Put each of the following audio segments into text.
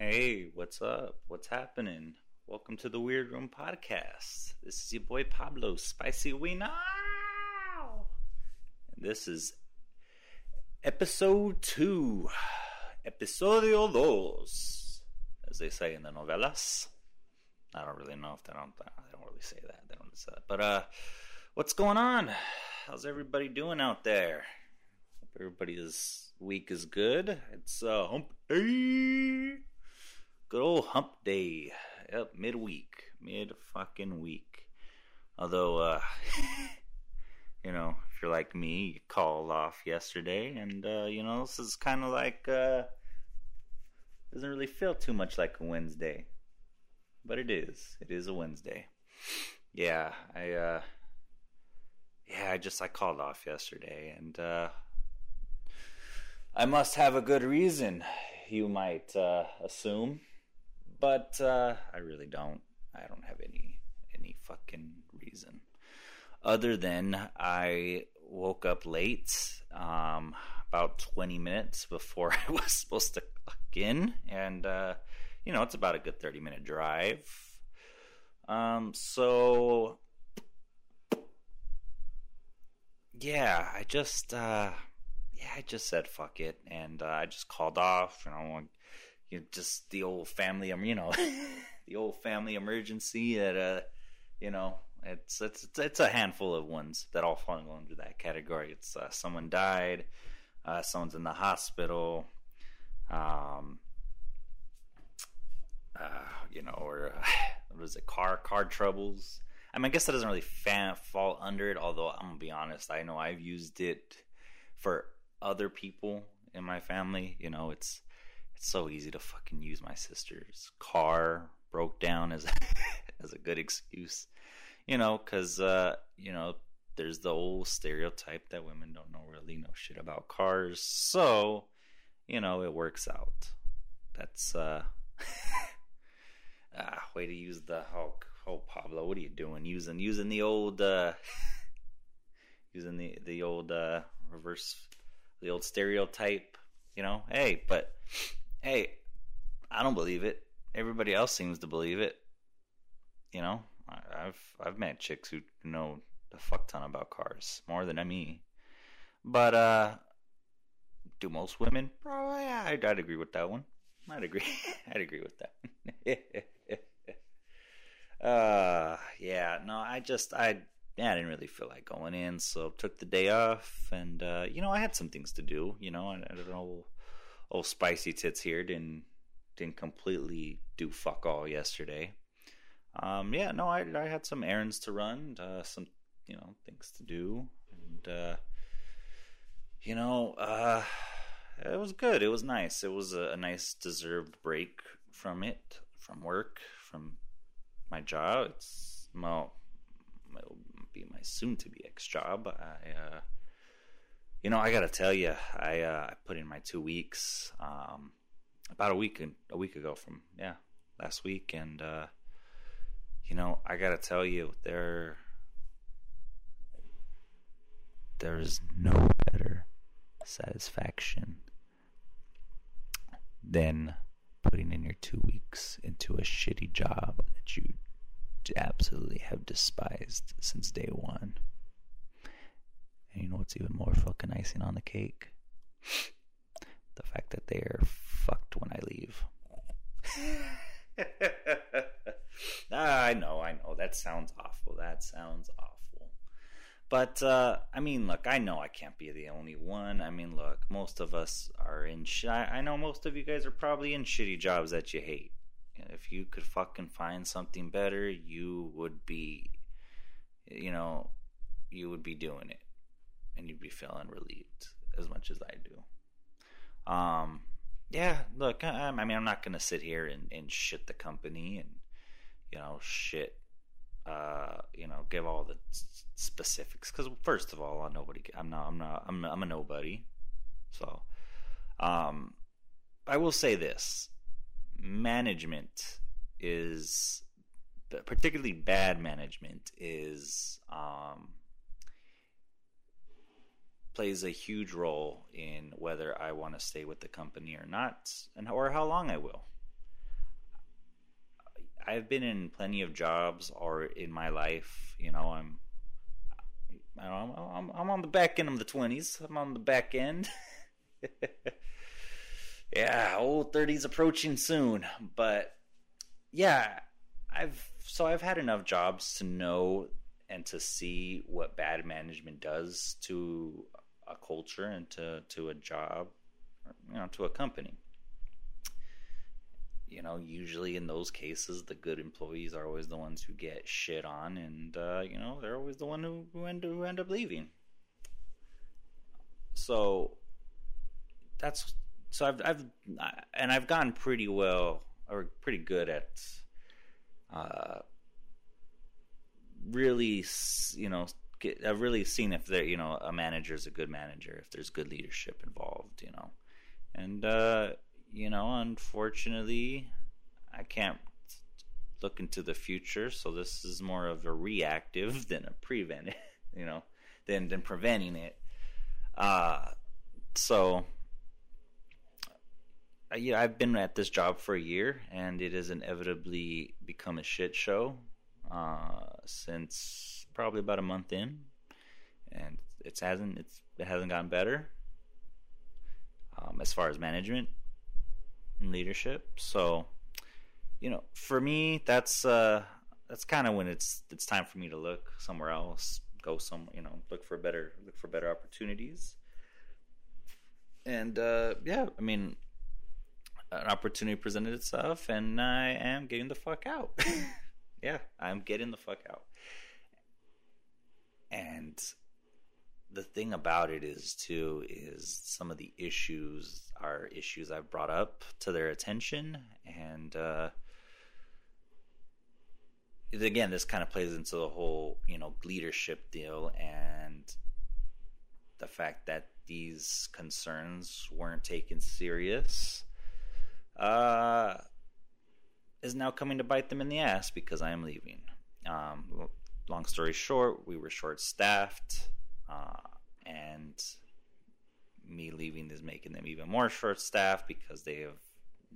Hey, what's up? What's happening? Welcome to the Weird Room Podcast. This is your boy Pablo Spicy We Know. And this is episode two. Episodio dos. As they say in the novelas. I don't really know if they don't they don't really say that. They don't say that. But uh what's going on? How's everybody doing out there? Hope everybody's week is good. It's uh hump day. Good old hump day. Yep, midweek. Mid fucking week. Although uh you know, if you're like me, you called off yesterday and uh, you know, this is kinda like uh doesn't really feel too much like a Wednesday. But it is. It is a Wednesday. Yeah, I uh yeah, I just I called off yesterday and uh I must have a good reason, you might uh, assume, but uh, I really don't. I don't have any any fucking reason other than I woke up late, um, about twenty minutes before I was supposed to clock in, and uh, you know it's about a good thirty minute drive. Um, so yeah, I just uh, yeah, I just said fuck it, and uh, I just called off. You know, you know, just the old family, you know, the old family emergency that uh, you know, it's it's it's a handful of ones that all fall under that category. It's uh, someone died, uh, someone's in the hospital, um, uh, you know, or uh, what was it, car car troubles. I mean, I guess that doesn't really fa- fall under it. Although I'm gonna be honest, I know I've used it for other people in my family. You know, it's it's so easy to fucking use my sister's car broke down as as a good excuse. You know, because uh, you know there's the old stereotype that women don't know really know shit about cars. So, you know, it works out. That's uh ah, way to use the oh, oh Pablo, what are you doing? Using using the old uh using the the old uh reverse the old stereotype, you know? Hey, but hey, I don't believe it. Everybody else seems to believe it. You know, I've I've met chicks who know a fuck ton about cars more than I me. But uh do most women? Probably, yeah, I'd, I'd agree with that one. I'd agree. I'd agree with that. uh, yeah. No, I just I yeah, I didn't really feel like going in, so took the day off, and uh, you know, I had some things to do. You know, I, I don't know, old spicy tits here didn't didn't completely do fuck all yesterday. Um, yeah, no, I I had some errands to run, uh, some you know things to do, and uh, you know, uh, it was good. It was nice. It was a, a nice deserved break from it, from work, from my job. It's well it'll be my soon to be ex job. I, uh, you know, I gotta tell you, I uh, put in my two weeks um, about a week a week ago from yeah last week, and uh, you know, I gotta tell you, there there is no better satisfaction than putting in your two weeks into a shitty job that you absolutely have despised since day one. And you know what's even more fucking icing on the cake? The fact that they are fucked when I leave. ah, I know, I know. That sounds awful. That sounds awful. But uh, I mean, look, I know I can't be the only one. I mean, look, most of us are in. Sh- I know most of you guys are probably in shitty jobs that you hate. If you could fucking find something better, you would be, you know, you would be doing it, and you'd be feeling relieved as much as I do. Um, yeah. Look, I, I mean, I'm not gonna sit here and, and shit the company and you know shit. Uh, you know, give all the specifics because first of all, I'm nobody. I'm not. I'm not. I'm. I'm a nobody. So, um, I will say this: management is particularly bad management is um, plays a huge role in whether I want to stay with the company or not, and or how long I will. I've been in plenty of jobs or in my life. You know, I'm I'm I'm, I'm on the back end of the twenties. I'm on the back end. yeah, old thirties approaching soon. But yeah, I've so I've had enough jobs to know and to see what bad management does to a culture and to to a job, you know, to a company you know, usually in those cases, the good employees are always the ones who get shit on, and uh, you know, they're always the one who, who end who end up leaving. So that's so I've I've and I've gotten pretty well or pretty good at uh, really you know get, I've really seen if there you know a manager is a good manager if there's good leadership involved you know and uh, you know, unfortunately, I can't look into the future, so this is more of a reactive than a prevent, you know, than than preventing it. Uh so uh, yeah, I've been at this job for a year, and it has inevitably become a shit show uh, since probably about a month in, and it hasn't it's it hasn't gotten better um, as far as management and leadership. So, you know, for me, that's uh, that's kind of when it's it's time for me to look somewhere else, go some, you know, look for better look for better opportunities. And uh, yeah, I mean, an opportunity presented itself, and I am getting the fuck out. yeah, I'm getting the fuck out. And the thing about it is too is some of the issues are issues I've brought up to their attention, and uh, again, this kind of plays into the whole you know leadership deal and the fact that these concerns weren't taken serious. Uh, is now coming to bite them in the ass because I am leaving. Um, long story short, we were short staffed. Uh, and me leaving is making them even more short staffed because they have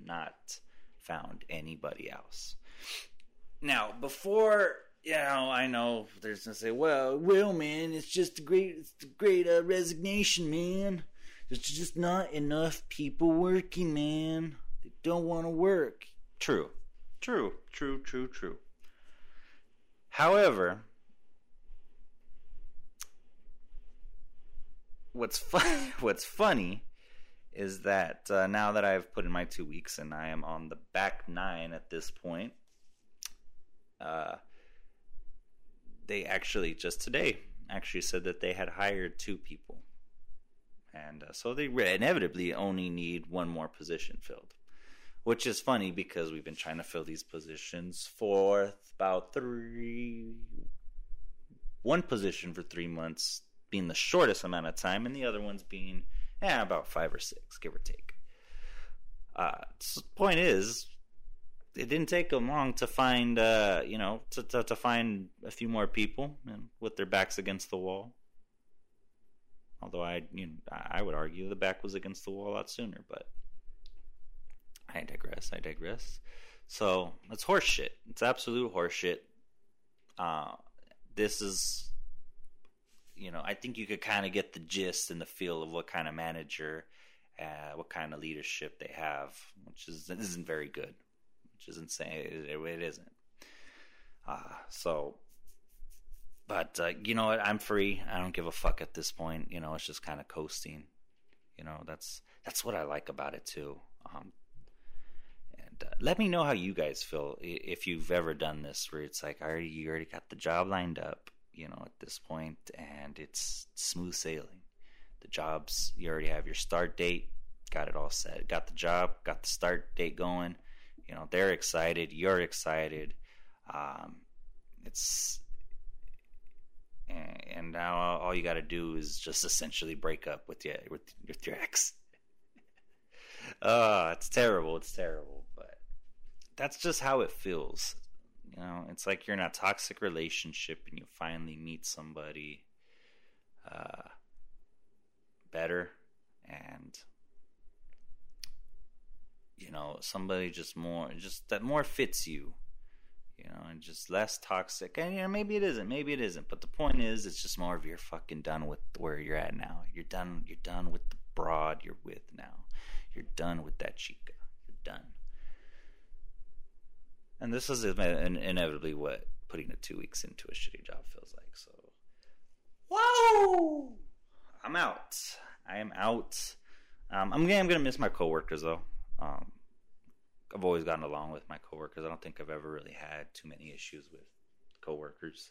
not found anybody else. Now, before you know, I know there's gonna say, "Well, well, man, it's just a great, it's great uh, resignation, man. There's just not enough people working, man. They don't want to work." True, true, true, true, true. However, what's what's funny is that uh, now that I've put in my two weeks and I am on the back nine at this point, uh, they actually just today actually said that they had hired two people, and uh, so they inevitably only need one more position filled. Which is funny because we've been trying to fill these positions for about three, one position for three months being the shortest amount of time, and the other ones being eh, about five or six, give or take. Uh, so point is, it didn't take them long to find, uh, you know, to, to, to find a few more people and with their backs against the wall. Although I, you know, I would argue the back was against the wall a lot sooner, but I digress. I digress. So it's horseshit. It's absolute horseshit. Uh, this is you know, I think you could kind of get the gist and the feel of what kind of manager, uh, what kind of leadership they have, which is isn't very good, which isn't saying it, it isn't. Uh, so, but uh, you know what? I'm free. I don't give a fuck at this point. You know, it's just kind of coasting. You know, that's that's what I like about it too. Um, let me know how you guys feel if you've ever done this, where it's like, already you already got the job lined up you know, at this point, and it's smooth sailing. The jobs, you already have your start date, got it all set, got the job, got the start date going. You know, they're excited, you're excited. Um, it's and now all you got to do is just essentially break up with your with, with your ex. oh, it's terrible. It's terrible, that's just how it feels. You know, it's like you're in a toxic relationship and you finally meet somebody uh, better and you know somebody just more just that more fits you you know, and just less toxic. And you know, maybe it isn't, maybe it isn't. But the point is, it's just more of you're fucking done with where you're at now. You're done. You're done with the broad you're with now. You're done with that chica. You're done. And this is inevitably what putting the two weeks into a shitty job feels like. So, whoa, I'm out. I am out. Um, I'm, I'm gonna miss my coworkers though. Um, I've always gotten along with my coworkers. I don't think I've ever really had too many issues with coworkers.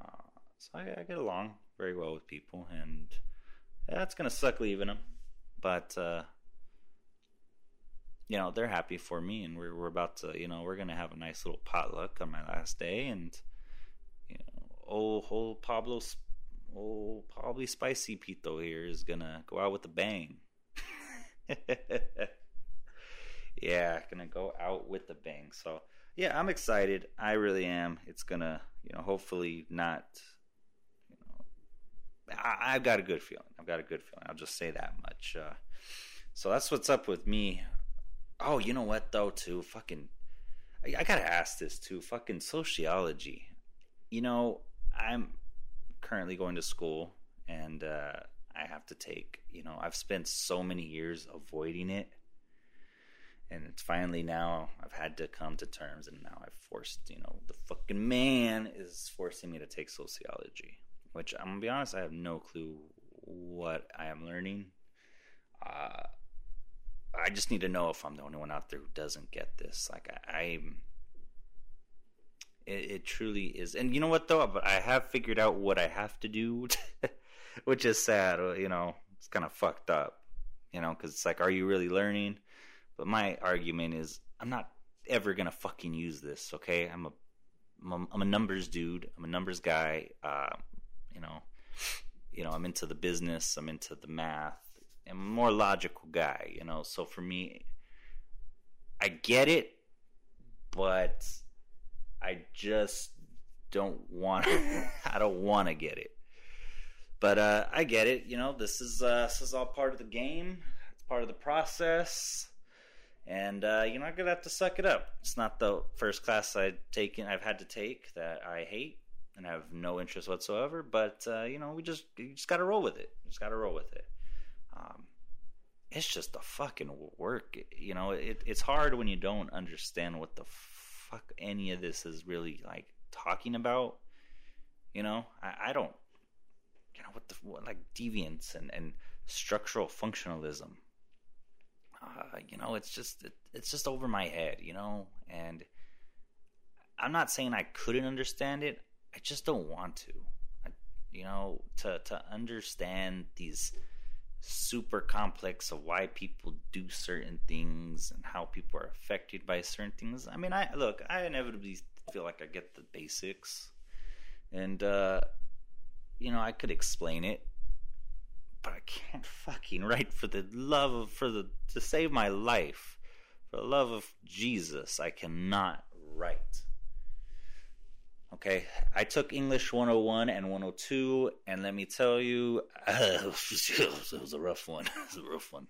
Uh, so I, I, get along very well with people, and it's gonna suck leaving them, but uh, you know they're happy for me, and we're we're about to, you know, we're gonna have a nice little potluck on my last day, and you know, old old Pablo, old probably spicy Pito here is gonna go out with a bang. yeah, gonna go out with the bang. So yeah, I'm excited. I really am. It's gonna, you know, hopefully not. You know, I, have got a good feeling. I've got a good feeling. I'll just say that much. Uh, so that's what's up with me. Oh, you know what though? Too fucking. I, I gotta ask this too. Fucking sociology. You know, I'm currently going to school, and uh, I have to take. You know, I've spent so many years avoiding it and it's finally now I've had to come to terms, and now I've forced, you know, the fucking man is forcing me to take sociology, which I'm gonna be honest, I have no clue what I am learning. Uh, I just need to know if I'm the only one out there who doesn't get this. Like I, am it, it, truly is, and you know what though, but I have figured out what I have to do, which is sad. You know, it's kind of fucked up. You know, because it's like, are you really learning? But my argument is, I'm not ever gonna fucking use this. Okay, I'm a I'm a, numbers dude. I'm a numbers guy. Uh, you know, you know, I'm into the business. I'm into the math. I'm a more logical guy. You know, so for me, I get it, but I just don't want. I don't want to get it. But uh, I get it. You know, this is uh, this is all part of the game. It's part of the process and uh, you're I'm gonna have to suck it up. It's not the first class I've taken, I've had to take that I hate and have no interest whatsoever. But uh, you know, we just you just gotta roll with it. You just gotta roll with it. Um, it's just the fucking work. You know, it, it's hard when you don't understand what the fuck any of this is really like talking about. You know, I, I don't. You know what the what, like deviance and and structural functionalism uh, you know, it's just it, it's just over my head, you know, and I'm not saying I couldn't understand it. I just don't want to. I, you know, to to understand these super complex of why people do certain things and how people are affected by certain things. I mean, I look, I inevitably feel like I get the basics, and uh, you know, I could explain it but I can't fucking write for the love of for the to save my life. For the love of Jesus, I cannot write. Okay, I took English 101 and 102, and let me tell you, uh, it was a rough one. it was a rough one.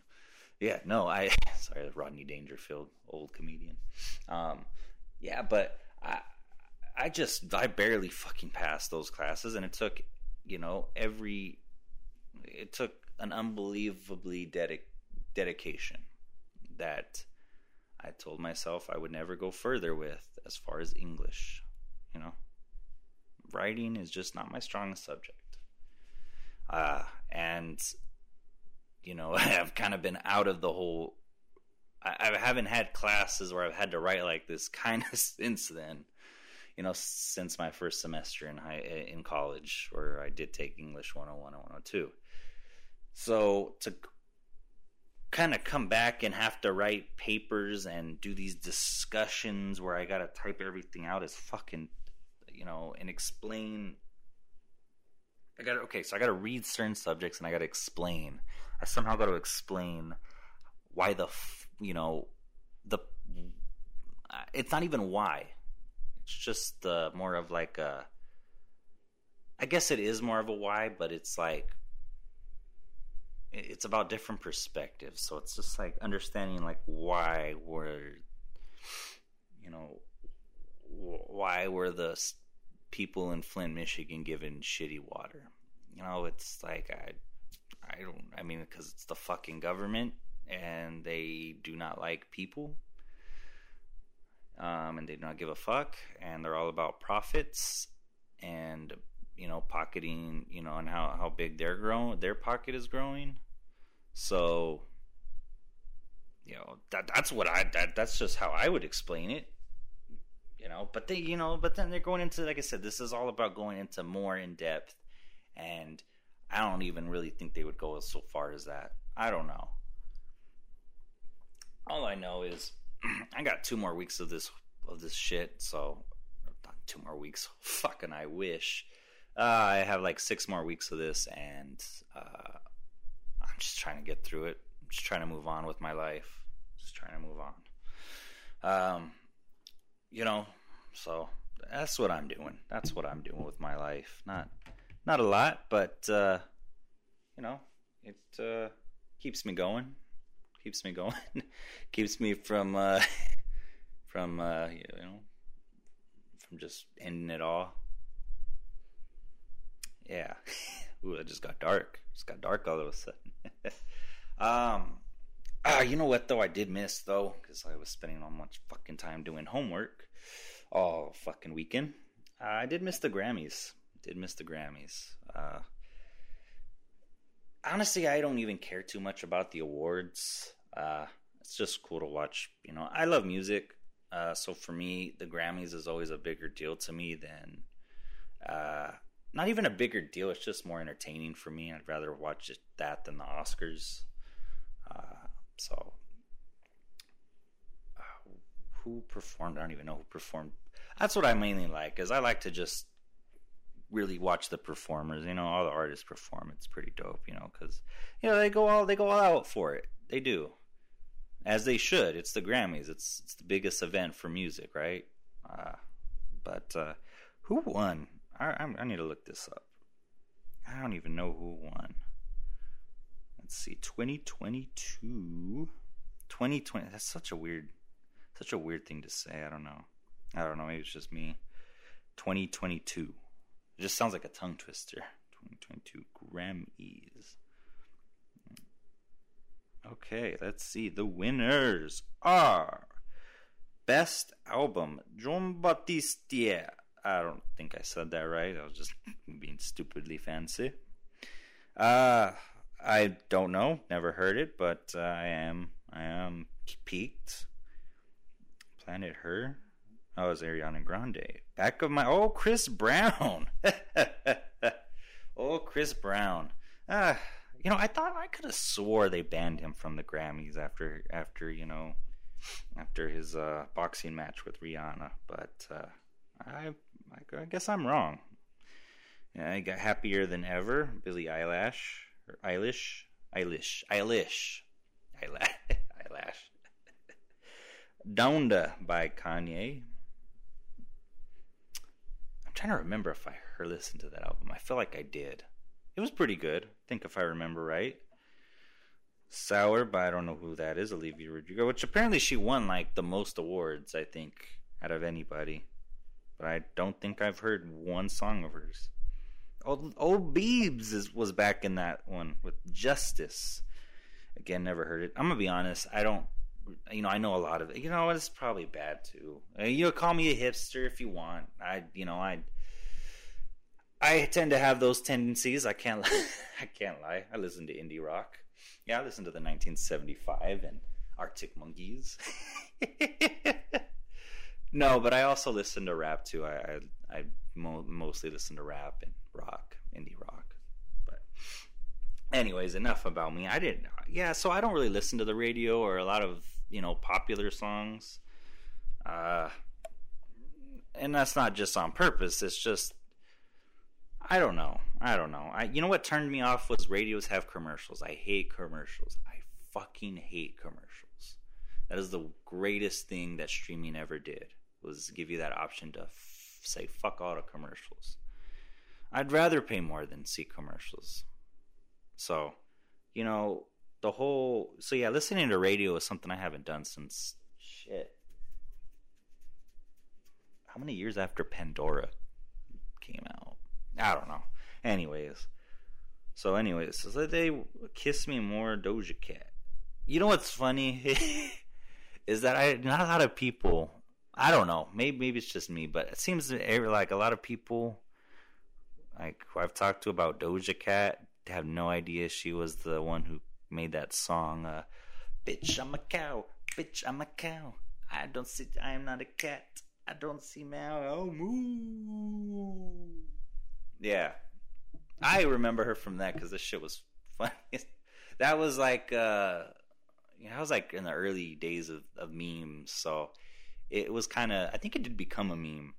Yeah, no, I sorry, Rodney Dangerfield, old comedian. Um, yeah, but I, I just I barely fucking passed those classes, and it took you know every it took an unbelievably dedic- dedication that I told myself I would never go further with as far as English. You know, writing is just not my strongest subject. Uh, and, you know, I've kind of been out of the whole. I, I haven't had classes where I've had to write like this kind of since then you know, since my first semester in high in college, where I did take English 101 and 102. So to kind of come back and have to write papers and do these discussions where I got to type everything out is fucking, you know, and explain. I got okay, so I got to read certain subjects and I got to explain. I somehow got to explain why the, you know, the, it's not even why. It's just uh, more of like a, I guess it is more of a why, but it's like, it's about different perspectives. So it's just like understanding like why we're, you know, why were the people in Flint, Michigan given shitty water? You know, it's like I I don't I mean because it's the fucking government and they do not like people. Um, and they do not give a fuck, and they're all about profits and you know pocketing, you know, and how how big their grow their pocket is growing. So, you know, that that's what I that that's just how I would explain it. You know, but they, you know, but then they're going into like I said, this is all about going into more in depth, and I don't even really think they would go so far as that. I don't know. All I know is I got two more weeks of this of this shit, so not two more weeks. Fucking I wish. Uh, I have like six more weeks of this, and uh, I'm just trying to get through it. I'm just trying to move on with my life. Just trying to move on. Um, you know, so that's what I'm doing. That's what I'm doing with my life. Not not a lot, but uh, you know, it uh, keeps me going. Keeps me going. keeps me from uh, from uh, you know from just ending it all. Yeah. Ooh, it just got dark. It just got dark all of a sudden. um, ah, you know what though? I did miss though because I was spending all much fucking time doing homework all fucking weekend. Uh, I did miss the Grammys. Did miss the Grammys. Uh, honestly, I don't even care too much about the awards. Uh, it's just cool to watch. You know, I love music. Uh, so for me, the Grammys is always a bigger deal to me than, uh, not even a bigger deal. It's just more entertaining for me. I'd rather watch that than the Oscars. So, uh, who performed? I don't even know who performed. That's what I mainly like, is I like to just really watch the performers. You know, all the artists perform. It's pretty dope. You know, because you know they go all they go all out for it. They do as they should. It's the Grammys. It's it's the biggest event for music, right? Uh, but uh, who won? I, I need to look this up. I don't even know who won. Let's see, 2022, 2020. That's such a weird, such a weird thing to say. I don't know. I don't know. Maybe it's just me. 2022. It just sounds like a tongue twister. 2022 Grammys. Okay, let's see. The winners are Best Album, Jon Batiste. I don't think I said that right. I was just being stupidly fancy. Uh, I don't know. Never heard it, but uh, I am I am peaked. Planet Her. Oh, it's Ariana Grande. Back of my oh Chris Brown. oh Chris Brown. Ah, you know, I thought I could have swore they banned him from the Grammys after after you know after his uh, boxing match with Rihanna, but uh, I I guess I'm wrong. Yeah, I got happier than ever. Billie Eilish or Eilish, Eilish, Eilish, Eyelash, Eyelash. Donda by Kanye. I'm trying to remember if I heard listen to that album. I feel like I did. It was pretty good. I think if I remember right. Sour, but I don't know who that is, Olivia Rodrigo, which apparently she won like the most awards, I think, out of anybody. But I don't think I've heard one song of hers. Old, old Beebs is, was back in that one with Justice. Again, never heard it. I'm gonna be honest. I don't. You know, I know a lot of it. You know, it's probably bad too. Uh, you know, call me a hipster if you want. I, you know, I I tend to have those tendencies. I can't lie. I can't lie. I listen to indie rock. Yeah, I listen to the 1975 and Arctic Monkeys. no, but I also listen to rap too. I I, I mo- mostly listen to rap and rock, indie rock. But anyways, enough about me. I didn't. Yeah, so I don't really listen to the radio or a lot of you know popular songs. Uh, and that's not just on purpose. It's just I don't know. I don't know. I you know what turned me off was radios have commercials. I hate commercials. I fucking hate commercials. That is the greatest thing that streaming ever did. Was give you that option to say fuck all the commercials. I'd rather pay more than see commercials. So, you know, the whole so yeah, listening to radio is something I haven't done since shit. how many years after Pandora came out? I don't know. Anyways, so anyways, so they kiss me more Doja Cat. You know what's funny is that I not a lot of people. I don't know. Maybe maybe it's just me, but it seems like a lot of people like who I've talked to about Doja Cat have no idea she was the one who made that song. Uh, Bitch, I'm a cow. Bitch, I'm a cow. I don't see. I am not a cat. I don't see meow. Oh, moo. Yeah, I remember her from that because this shit was funny. that was like, uh, I was like in the early days of, of memes, so it was kind of. I think it did become a meme,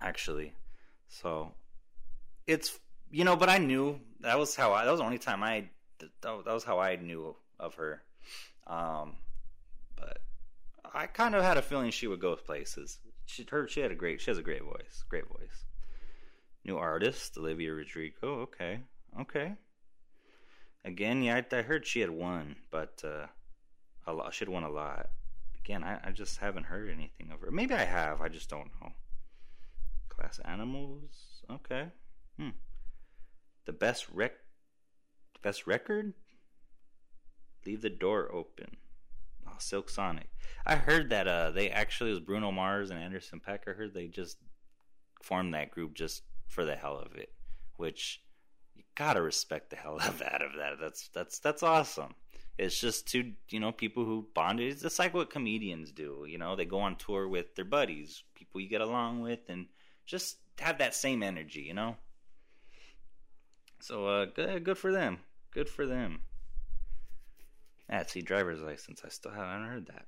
actually. So it's you know, but I knew that was how I. That was the only time I. That was how I knew of her. Um, but I kind of had a feeling she would go places. She her she had a great she has a great voice, great voice. New artist Olivia Rodrigo. Okay, okay. Again, yeah, I, I heard she had won, but uh, a lot she had won a lot. Again, I, I just haven't heard anything of her. Maybe I have. I just don't know. Glass Animals. Okay. Hmm. The best rec. Best record. Leave the door open. Oh, Silk Sonic. I heard that uh, they actually was Bruno Mars and Anderson .Paak. I heard they just formed that group just for the hell of it, which you gotta respect the hell of that. Of that, that's that's that's awesome. It's just two, you know, people who bond. It's just like what comedians do. You know, they go on tour with their buddies, people you get along with, and just have that same energy. You know. So uh, good, good for them. Good for them. Ah, see, driver's license. I still haven't heard that.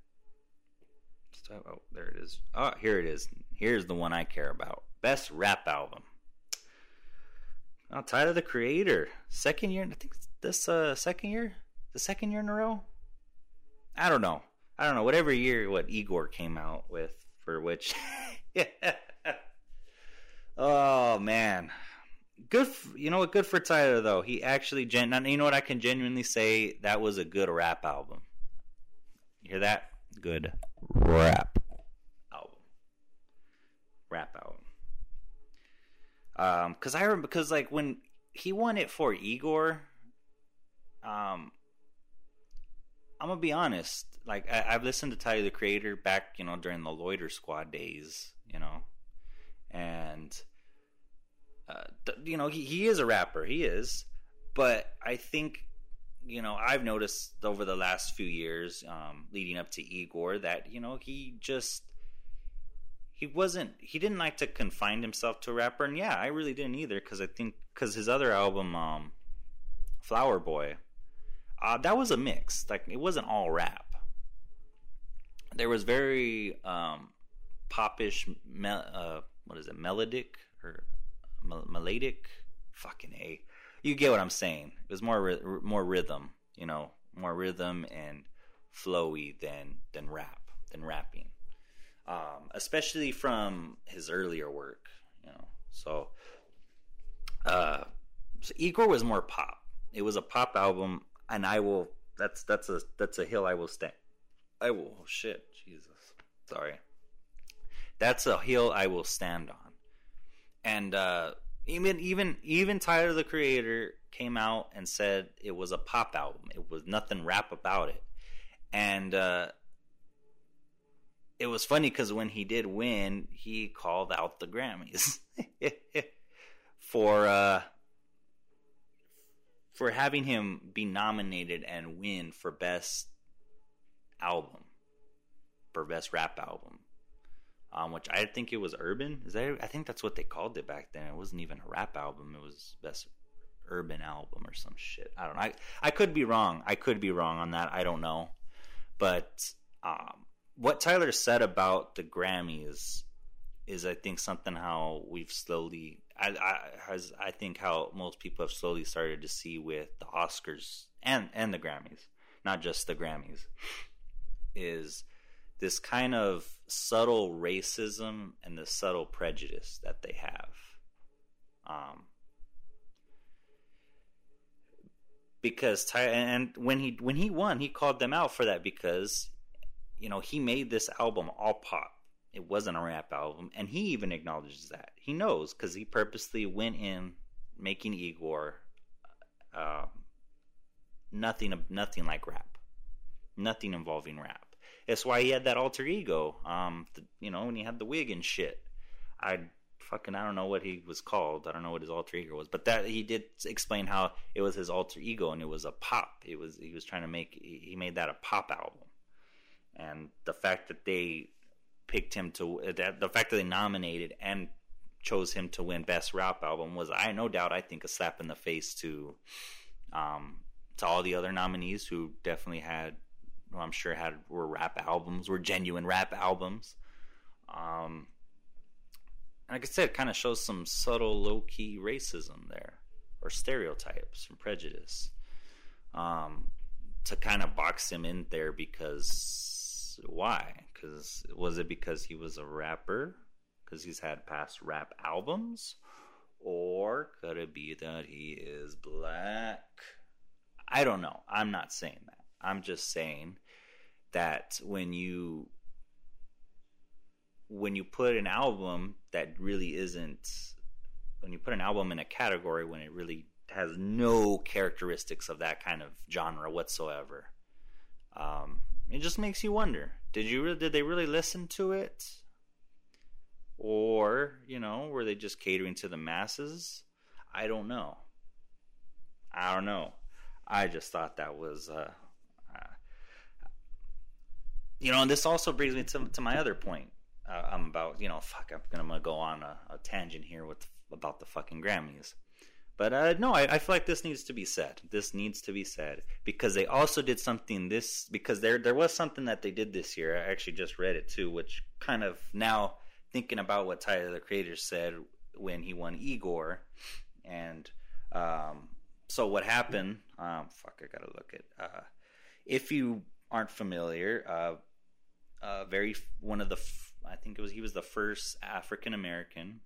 Oh, there it is. Oh, here it is. Here's the one I care about. Best rap album. Oh, Tyler the Creator. Second year. I think this uh second year. The second year in a row. I don't know. I don't know. Whatever year what Igor came out with for which. yeah. Oh man, good. You know what? Good for Tyler though. He actually gen. You know what? I can genuinely say that was a good rap album. You hear that? Good rap album. Rap album. Um, because I remember because like when he won it for Igor, um, I'm gonna be honest. Like I, have listened to Tyler the Creator back, you know, during the Loiter Squad days, you know, and uh, you know, he, he is a rapper. He is. But I think, you know, I've noticed over the last few years, um, leading up to Igor, that, you know, he just. He wasn't. He didn't like to confine himself to a rapper, and yeah, I really didn't either. Because I think because his other album, um, Flower Boy, uh, that was a mix. Like it wasn't all rap. There was very um, popish, me- uh, what is it, melodic or melodic, fucking a. You get what I'm saying. It was more more rhythm, you know, more rhythm and flowy than than rap than rapping, um, especially from his earlier work, you know. So, uh, so Igor was more pop. It was a pop album, and I will. That's that's a that's a hill I will stand. I will. Oh shit, Jesus, sorry. That's a hill I will stand on and uh, even even even Tyler the Creator came out and said it was a pop album. It was nothing rap about it, and uh, it was funny because when he did win, he called out the Grammys for uh, for having him be nominated and win for best album, for best rap album um, which I think it was urban. Is that? I think that's what they called it back then. It wasn't even a rap album. It was best urban album or some shit. I don't know. I, I could be wrong. I could be wrong on that. I don't know. But um, what Tyler said about the Grammys is, I think, something how we've slowly, I, I, has, I think, how most people have slowly started to see with the Oscars and and the Grammys, not just the Grammys, is this kind of subtle racism and the subtle prejudice that they have. Um, because Ty and when he when he won, he called them out for that because you know he made this album all pop. It wasn't a rap album, and he even acknowledges that. He knows because he purposely went in making Igor uh, nothing nothing like rap, nothing involving rap. That's why he had that alter ego. Um, the, you know, when he had the wig and shit. I fucking I don't know what he was called. I don't know what his alter ego was, but that he did explain how it was his alter ego and it was a pop. It was he was trying to make he made that a pop album, and the fact that they picked him to that the fact that they nominated and chose him to win best rap album was I no doubt I think a slap in the face to um to all the other nominees who definitely had well, I'm sure had were rap albums were genuine rap albums. Um like I said, kind of shows some subtle, low key racism there, or stereotypes and prejudice, um, to kind of box him in there because why? Because was it because he was a rapper? Because he's had past rap albums, or could it be that he is black? I don't know. I'm not saying that. I'm just saying that when you when you put an album that really isn't when you put an album in a category when it really has no characteristics of that kind of genre whatsoever um, it just makes you wonder. Did you did they really listen to it? Or you know were they just catering to the masses? I don't know. I don't know. I just thought that was uh, uh, you know and this also brings me to, to my other point uh, I'm about you know fuck I'm gonna, go on a, a, tangent here with about the fucking Grammys. But uh, no, I, I, feel like this needs to be said. This needs to be said because they also did something this because there there was something that they did this year. I actually just read it too, which kind of now thinking about what Tyler the Creator said when he won Igor, and um, so what happened? Um, fuck, I gotta look at. Uh, if you aren't familiar, uh, uh, very one of the I think it was he was the first African American,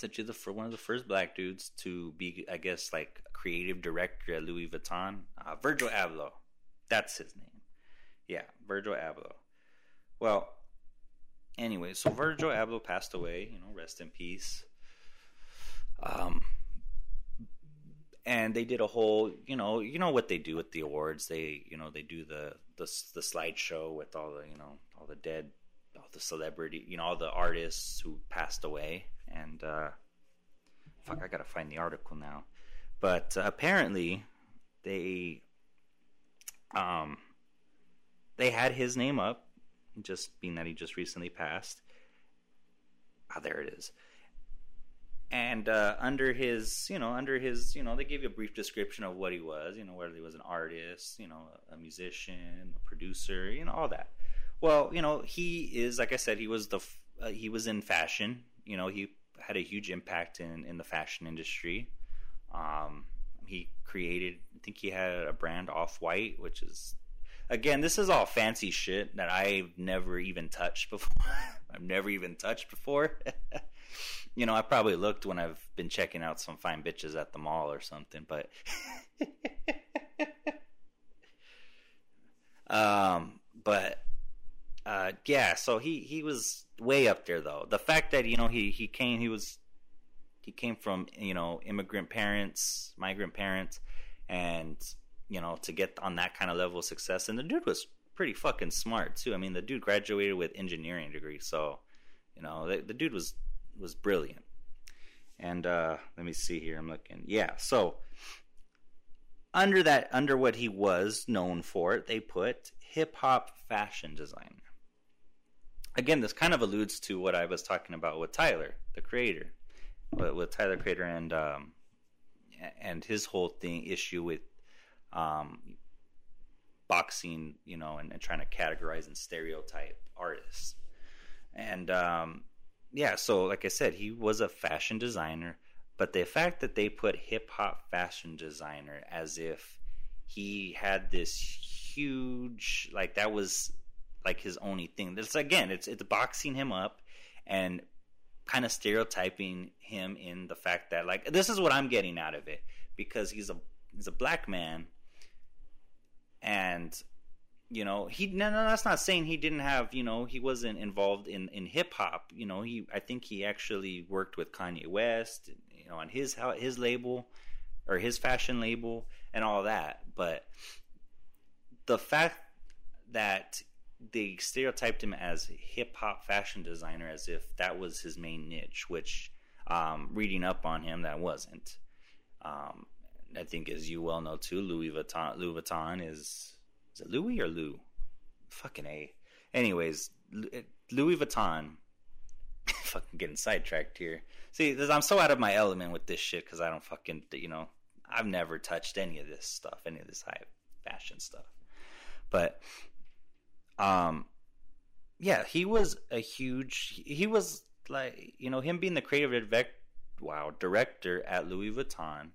essentially the one of the first black dudes to be, I guess, like creative director at Louis Vuitton. Uh, Virgil Abloh, that's his name. Yeah, Virgil Abloh. Well, anyway, so Virgil Abloh passed away. You know, rest in peace. Um, and they did a whole, you know, you know what they do with the awards. They, you know, they do the the the slideshow with all the, you know, all the dead all the celebrity, you know, all the artists who passed away. And uh, fuck, I gotta find the article now. But uh, apparently, they um they had his name up, just being that he just recently passed. Ah, oh, there it is. And uh, under his, you know, under his, you know, they gave you a brief description of what he was, you know, whether he was an artist, you know, a musician, a producer, you know, all that. Well, you know, he is like I said, he was the uh, he was in fashion. You know, he had a huge impact in in the fashion industry. Um, he created, I think he had a brand Off White, which is again, this is all fancy shit that I've never even touched before. I've never even touched before. you know, I probably looked when I've been checking out some fine bitches at the mall or something, but um, but uh, yeah, so he he was way up there though. The fact that you know he he came he was he came from you know immigrant parents, migrant parents, and you know to get on that kind of level of success, and the dude was pretty fucking smart too. I mean, the dude graduated with engineering degree, so you know the, the dude was was brilliant. And uh, let me see here. I'm looking. Yeah, so under that under what he was known for, they put hip hop fashion designer again, this kind of alludes to what I was talking about with Tyler, the creator, with, with Tyler Creator and um, and his whole thing issue with um, boxing, you know, and, and, trying to categorize and stereotype artists. And um, yeah, so like I said, he was a fashion designer, but the fact that they put hip hop fashion designer as if he had this huge, like that was like his only thing. This again, it's it's boxing him up and kind of stereotyping him in the fact that like this is what I'm getting out of it because he's a he's a black man and you know, he no, no, that's not saying he didn't have, you know, he wasn't involved in in hip hop. You know, he I think he actually worked with Kanye West, you know, on his his label or his fashion label and all that. But the fact that they stereotyped him as hip hop fashion designer as if that was his main niche, which um, reading up on him, that wasn't. Um, I think, as you well know too, Louis Vuitton, Louis Vuitton is is it Louis or Lou? Fucking a. Anyways, Louis Vuitton. fucking getting sidetracked here. See, I'm so out of my element with this shit because I don't fucking, you know, I've never touched any of this stuff, any of this high fashion stuff. But, um, yeah, he was a huge. He was like, you know, him being the creative direct, wow, director at Louis Vuitton.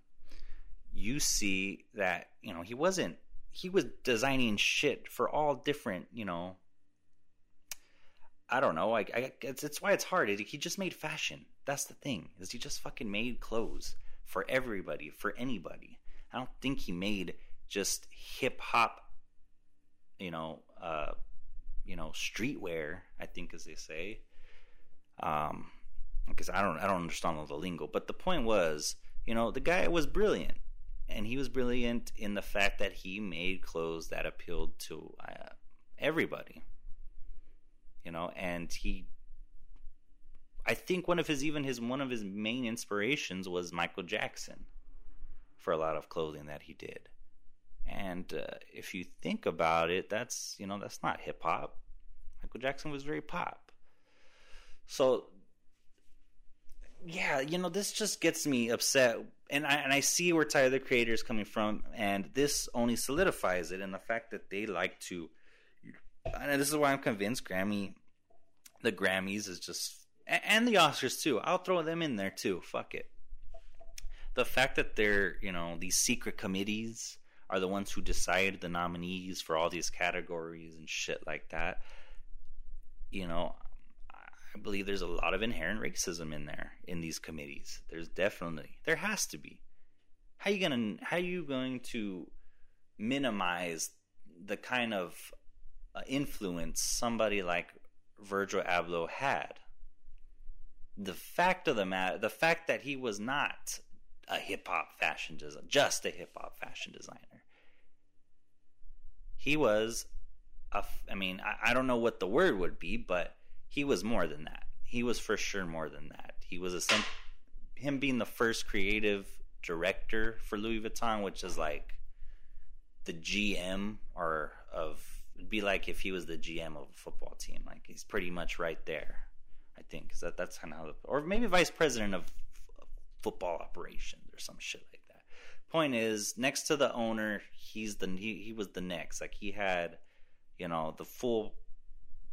You see that you know he wasn't he was designing shit for all different, you know. I don't know. I, I it's, it's why it's hard. he just made fashion. That's the thing. Is he just fucking made clothes for everybody, for anybody. I don't think he made just hip hop, you know, uh, you know, streetwear. I think, as they say, um, because I don't, I don't understand all the lingo. But the point was, you know, the guy was brilliant and he was brilliant in the fact that he made clothes that appealed to uh, everybody you know and he i think one of his even his one of his main inspirations was michael jackson for a lot of clothing that he did and uh, if you think about it that's you know that's not hip hop michael jackson was very pop so yeah, you know, this just gets me upset, and I and I see where Tyler the Creator is coming from, and this only solidifies it in the fact that they like to, and this is why I'm convinced Grammy, the Grammys is just, and the Oscars too. I'll throw them in there too. Fuck it. The fact that they're, you know, these secret committees are the ones who decide the nominees for all these categories and shit like that. You know, I believe there's a lot of inherent racism in there in these committees. There's definitely there has to be. How you gonna how are you going to minimize the kind of uh, influence somebody like Virgil Abloh had? The fact of the matter, the fact that he was not a hip hop fashion designer, just a hip hop fashion designer. He was a, I mean, I, I don't know what the word would be, but he was more than that. He was for sure more than that. He was a him being the first creative director for Louis Vuitton, which is like the GM or of it'd be like if he was the GM of a football team. Like he's pretty much right there. I think Cause that that's kind of how, or maybe vice president of football operations or some shit like that. Point is, next to the owner, he's the he, he was the next. Like he had, you know, the full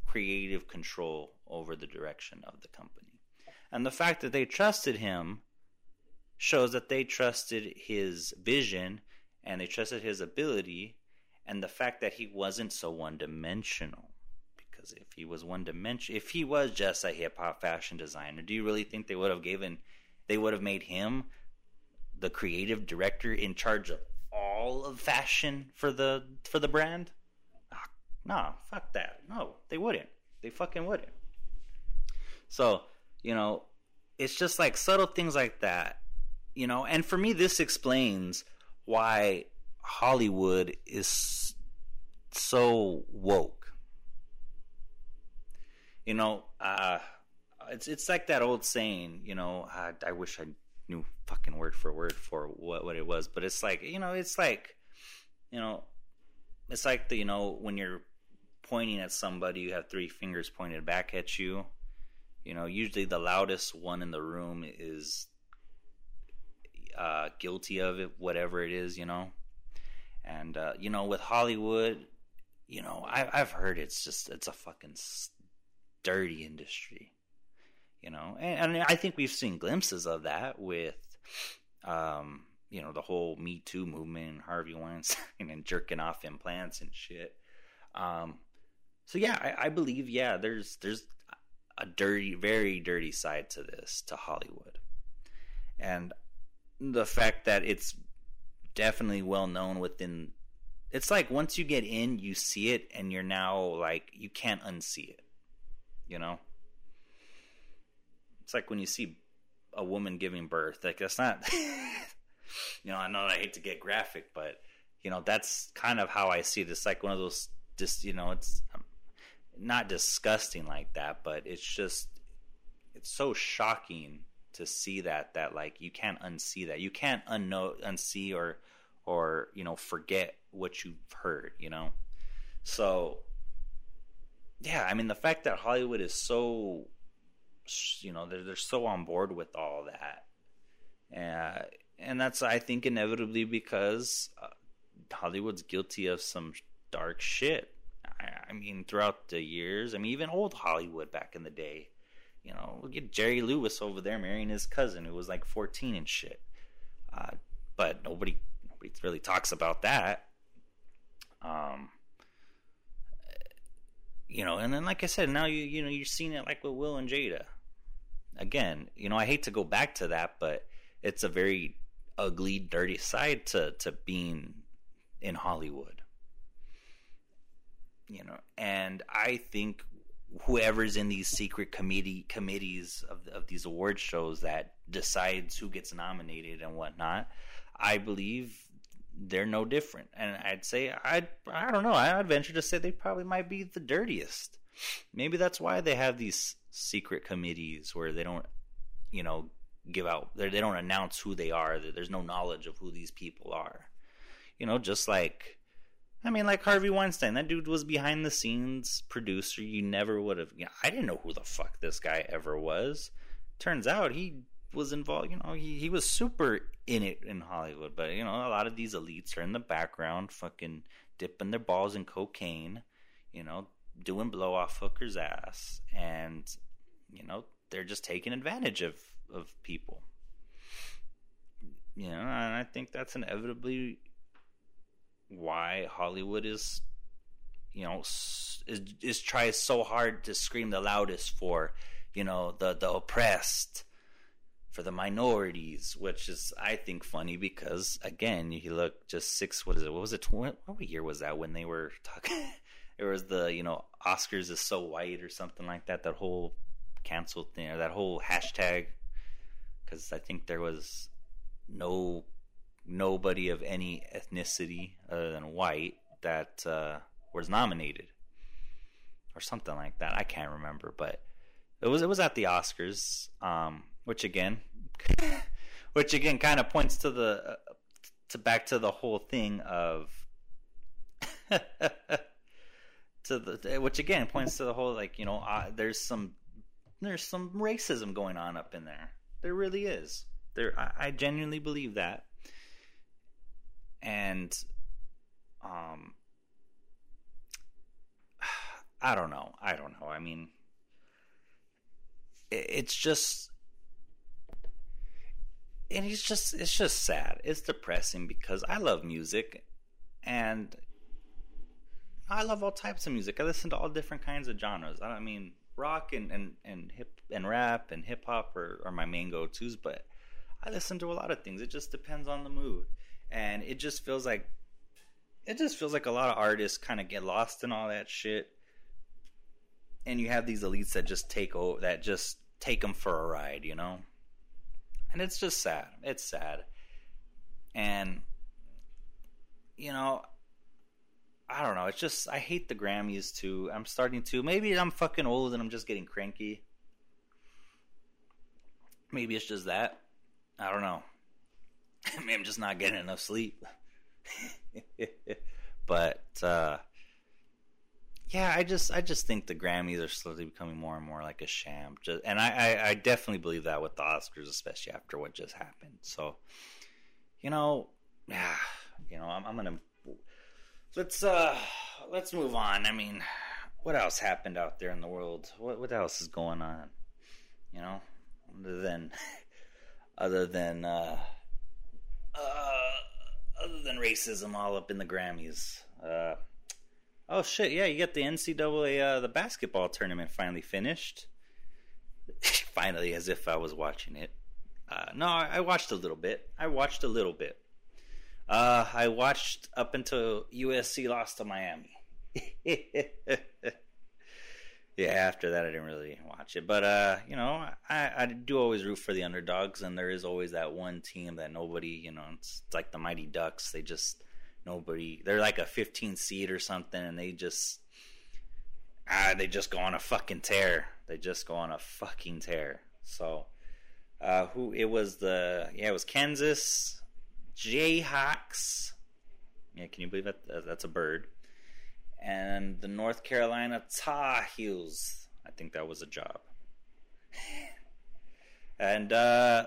creative control over the direction of the company. And the fact that they trusted him shows that they trusted his vision and they trusted his ability and the fact that he wasn't so one dimensional. Because if he was one dimension, if he was just a hip hop fashion designer, do you really think they would have given, they would have made him the creative director in charge of all of fashion for the for the brand? Nah, fuck that. No, they wouldn't. They fucking wouldn't. So, you know, it's just like subtle things like that, you know, and for me, this explains why Hollywood is so woke. You know, uh, it's it's like that old saying, you know, I, I wish I knew fucking word for word for what what it was, but it's like, you know, it's like, you know, it's like the you know when you're pointing at somebody, you have three fingers pointed back at you. You know, usually the loudest one in the room is uh, guilty of it, whatever it is, you know. And uh, you know, with Hollywood, you know, I, I've heard it's just it's a fucking dirty industry, you know. And, and I think we've seen glimpses of that with, um, you know, the whole Me Too movement and Harvey Weinstein and jerking off implants and shit. Um, so yeah, I, I believe yeah, there's there's a dirty, very dirty side to this to Hollywood, and the fact that it's definitely well known within it's like once you get in, you see it, and you're now like you can't unsee it. You know, it's like when you see a woman giving birth. Like that's not. you know, I know I hate to get graphic, but you know that's kind of how I see. It's like one of those. Just you know, it's um, not disgusting like that, but it's just it's so shocking to see that that like you can't unsee that. You can't unknow unsee or or you know forget what you've heard. You know, so yeah, I mean the fact that Hollywood is so you know they're they're so on board with all that, uh, and that's I think inevitably because uh, Hollywood's guilty of some dark shit. I, I mean, throughout the years, I mean, even old Hollywood back in the day, you know, look at Jerry Lewis over there marrying his cousin who was like 14 and shit. Uh, but nobody nobody really talks about that. Um, you know, and then like I said, now you you know you're seeing it like with Will and Jada. Again, you know, I hate to go back to that, but it's a very ugly, dirty side to to being in Hollywood. You know, and I think whoever's in these secret committee committees of of these award shows that decides who gets nominated and whatnot, I believe they're no different. And I'd say I I don't know. I'd venture to say they probably might be the dirtiest. Maybe that's why they have these secret committees where they don't, you know, give out they don't announce who they are. There's no knowledge of who these people are. You know, just like I mean, like Harvey Weinstein, that dude was behind the scenes producer. You never would have. You know, I didn't know who the fuck this guy ever was. Turns out he was involved. You know, he, he was super in it in Hollywood. But you know, a lot of these elites are in the background, fucking dipping their balls in cocaine. You know, doing blow off hookers' ass, and you know, they're just taking advantage of of people. You know, and I think that's inevitably why Hollywood is, you know, is, is tries so hard to scream the loudest for, you know, the the oppressed, for the minorities, which is I think funny because again, you look just six. What is it? What was it? What, what year was that when they were talking? it was the you know Oscars is so white or something like that. That whole canceled thing, or that whole hashtag. Because I think there was no nobody of any ethnicity other than white that uh, was nominated, or something like that. I can't remember, but it was it was at the Oscars. Um, which again, which again kind of points to the uh, to back to the whole thing of to the which again points to the whole like you know uh, there's some there's some racism going on up in there. There really is. There, I, I genuinely believe that, and um, I don't know. I don't know. I mean, it, it's just and it's just it's just sad. It's depressing because I love music and I love all types of music. I listen to all different kinds of genres. I mean, rock and, and, and hip and rap and hip hop are, are my main go tos, but I listen to a lot of things. It just depends on the mood. And it just feels like it just feels like a lot of artists kind of get lost in all that shit. And you have these elites that just take over that just take them for a ride, you know? And it's just sad. It's sad, and you know, I don't know. It's just I hate the Grammys too. I'm starting to. Maybe I'm fucking old and I'm just getting cranky. Maybe it's just that. I don't know. Maybe I'm just not getting enough sleep. but uh, yeah, I just I just think the Grammys are slowly becoming more and more like a sham. Just, and I, I, I definitely believe that with the Oscars, especially after what just happened. So, you know, yeah, you know, I'm, I'm gonna let's uh let's move on. I mean, what else happened out there in the world? What what else is going on? You know, other than other than uh, uh other than racism all up in the Grammys. Uh, Oh shit! Yeah, you got the NCAA uh, the basketball tournament finally finished. finally, as if I was watching it. Uh, no, I, I, watched a little bit. I watched a little bit. Uh, I watched up until USC lost to Miami. yeah, after that I didn't really watch it, but uh, you know, I, I do always root for the underdogs, and there is always that one team that nobody, you know, it's, it's like the Mighty Ducks. They just nobody. They're like a 15 seed or something, and they just ah, they just go on a fucking tear. They just go on a fucking tear. So, uh, who it was the yeah it was Kansas Jayhawks. Yeah, can you believe that? That's a bird and the North Carolina Tar Heels. I think that was a job. and uh,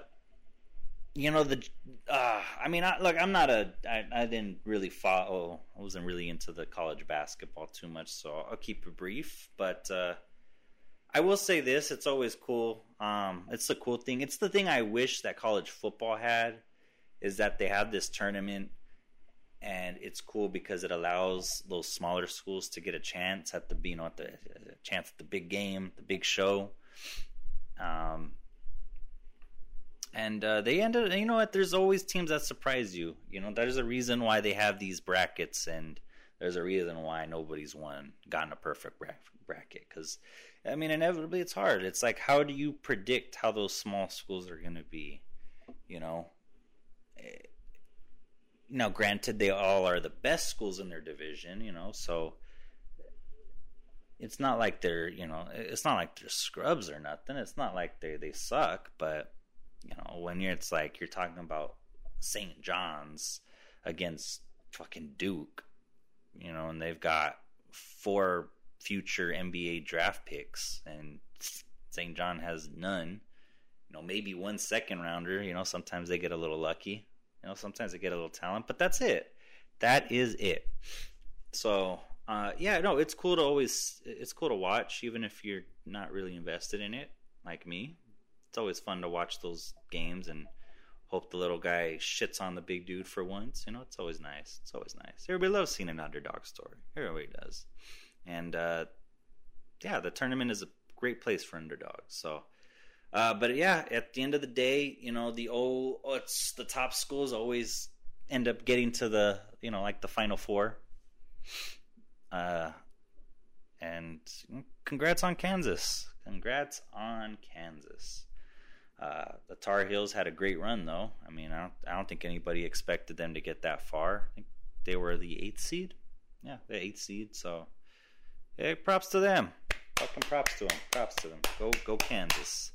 you know the, uh, I mean, I, look, I'm not a, I, I didn't really follow. I wasn't really into the college basketball too much, so I'll keep it brief. But uh, I will say this: it's always cool. Um, it's the cool thing. It's the thing I wish that college football had, is that they have this tournament and it's cool because it allows those smaller schools to get a chance at the you know at the chance at the big game, the big show. Um, and uh, they ended. You know what? There's always teams that surprise you. You know, there's a reason why they have these brackets, and there's a reason why nobody's won gotten a perfect bracket. Because, I mean, inevitably it's hard. It's like how do you predict how those small schools are going to be? You know, now granted they all are the best schools in their division you know so it's not like they're you know it's not like they're scrubs or nothing it's not like they they suck but you know when you're it's like you're talking about st john's against fucking duke you know and they've got four future nba draft picks and st john has none you know maybe one second rounder you know sometimes they get a little lucky you know, sometimes they get a little talent, but that's it. That is it. So, uh, yeah, no, it's cool to always, it's cool to watch, even if you're not really invested in it, like me. It's always fun to watch those games and hope the little guy shits on the big dude for once. You know, it's always nice. It's always nice. Everybody loves seeing an underdog story. Everybody does. And uh, yeah, the tournament is a great place for underdogs. So uh, but yeah, at the end of the day, you know, the old oh, it's the top schools always end up getting to the you know like the final four. Uh, and congrats on Kansas. Congrats on Kansas. Uh, the Tar Heels had a great run, though. I mean, I don't, I don't think anybody expected them to get that far. I think they were the eighth seed. Yeah, the eighth seed. So, hey, props to them. Fucking props to them. Props to them. Go, go, Kansas.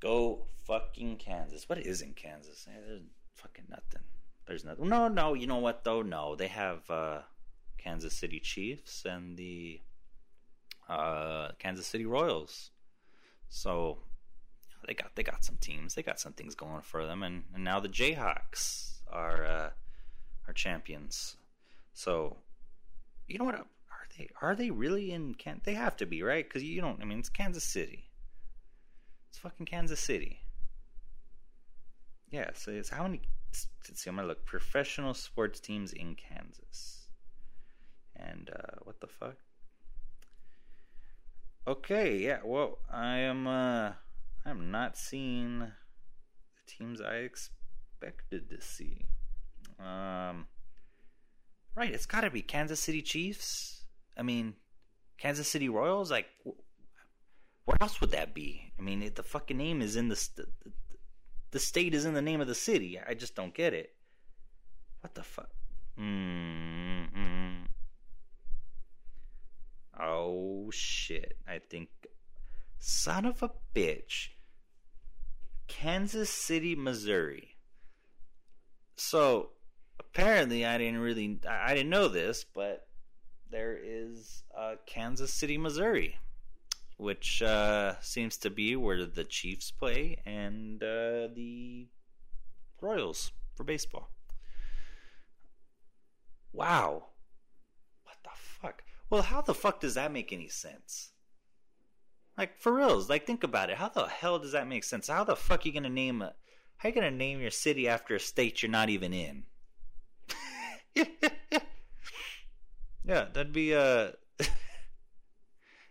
Go fucking Kansas. What is in Kansas? There's fucking nothing. There's nothing. No, no. You know what though? No, they have uh, Kansas City Chiefs and the uh, Kansas City Royals. So they got they got some teams. They got some things going for them, and, and now the Jayhawks are uh, are champions. So you know what? Are they are they really in? Can they have to be right? Because you don't. I mean, it's Kansas City. It's fucking Kansas City. Yeah, so it's how many. Let's see, I'm gonna look. Professional sports teams in Kansas. And uh, what the fuck? Okay, yeah. Well, I am. Uh, I'm not seeing the teams I expected to see. Um, right, it's got to be Kansas City Chiefs. I mean, Kansas City Royals. Like, where else would that be? I mean, it, the fucking name is in the, st- the state is in the name of the city. I just don't get it. What the fuck? Mm-hmm. Oh shit! I think son of a bitch. Kansas City, Missouri. So apparently, I didn't really, I didn't know this, but there is uh, Kansas City, Missouri which uh, seems to be where the Chiefs play and uh, the Royals for baseball. Wow. What the fuck? Well, how the fuck does that make any sense? Like for reals, like think about it. How the hell does that make sense? How the fuck are you gonna name a how are you gonna name your city after a state you're not even in? yeah, that'd be uh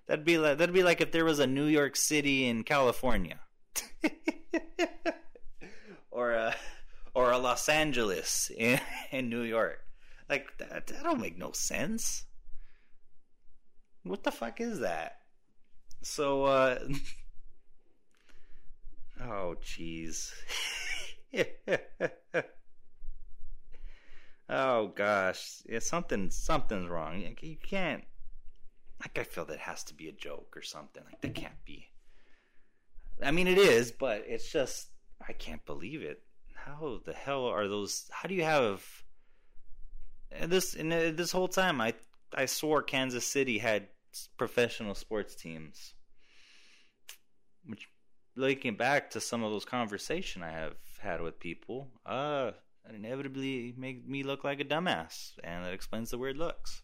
That'd be like that'd be like if there was a New York City in California, or a or a Los Angeles in, in New York. Like that, that don't make no sense. What the fuck is that? So uh Oh jeez. oh gosh. Yeah, something something's wrong. You can't like I feel that has to be a joke or something. Like that can't be. I mean it is, but it's just I can't believe it. How the hell are those how do you have this in this whole time I I swore Kansas City had professional sports teams. Which looking back to some of those conversations I have had with people, uh, inevitably make me look like a dumbass, and that explains the weird looks.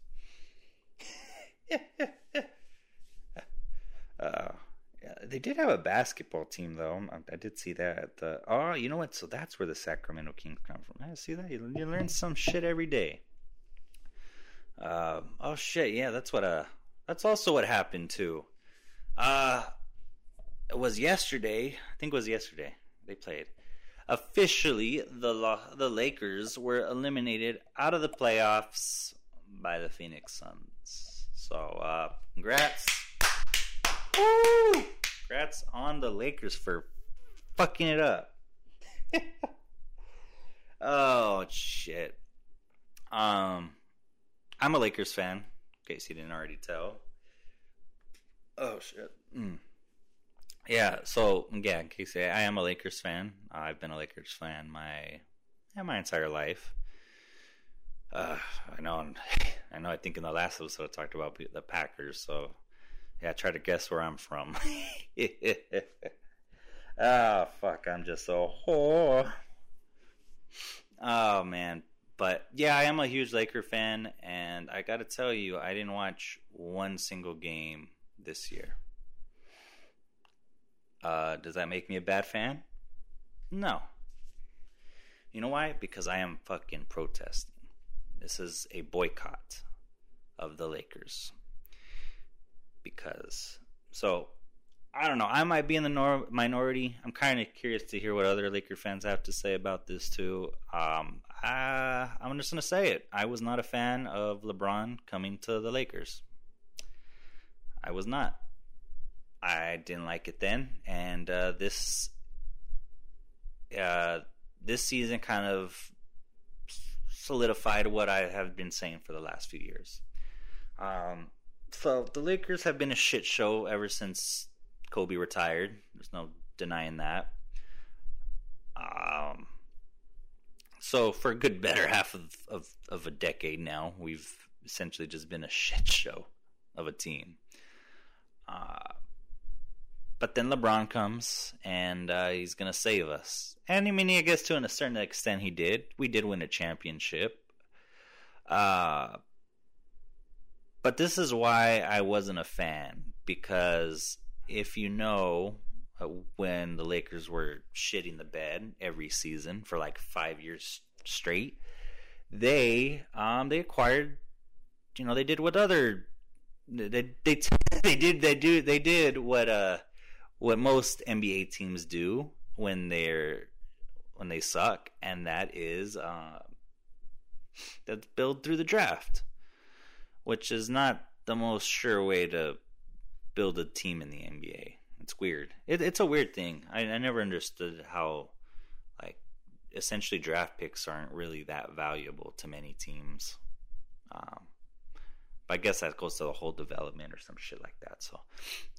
uh, yeah, they did have a basketball team, though. I, I did see that. The, oh, you know what? So that's where the Sacramento Kings come from. I see that. You, you learn some shit every day. Uh, oh shit! Yeah, that's what. Uh, that's also what happened too. Uh, was yesterday. I think it was yesterday they played. Officially, the the Lakers were eliminated out of the playoffs by the Phoenix Suns. So, uh, congrats. Woo! Congrats on the Lakers for fucking it up. oh shit. Um, I'm a Lakers fan. In case you didn't already tell. Oh shit. Mm. Yeah, so yeah, in case I am a Lakers fan. I've been a Lakers fan my yeah, my entire life. Uh, I know, I know. I think in the last episode I talked about the Packers. So yeah, I try to guess where I'm from. oh fuck, I'm just so oh. Oh man, but yeah, I am a huge Laker fan, and I got to tell you, I didn't watch one single game this year. Uh, does that make me a bad fan? No. You know why? Because I am fucking protesting. This is a boycott of the Lakers. Because, so, I don't know. I might be in the nor- minority. I'm kind of curious to hear what other Laker fans have to say about this, too. Um, I, I'm just going to say it. I was not a fan of LeBron coming to the Lakers. I was not. I didn't like it then, and uh, this uh, this season kind of solidified what I have been saying for the last few years. Um, so the Lakers have been a shit show ever since Kobe retired. There's no denying that. Um, so for a good better half of, of, of a decade now, we've essentially just been a shit show of a team. Uh, but then LeBron comes and uh, he's going to save us. And I mean, I guess to a certain extent he did. We did win a championship. Uh, but this is why I wasn't a fan. Because if you know, uh, when the Lakers were shitting the bed every season for like five years straight, they um, they acquired, you know, they did what other they they they did they do they did what uh what most NBA teams do when they're when they suck, and that is uh, that build through the draft, which is not the most sure way to build a team in the NBA. It's weird. It, it's a weird thing. I, I never understood how like essentially draft picks aren't really that valuable to many teams. Um, but I guess that goes to the whole development or some shit like that. So,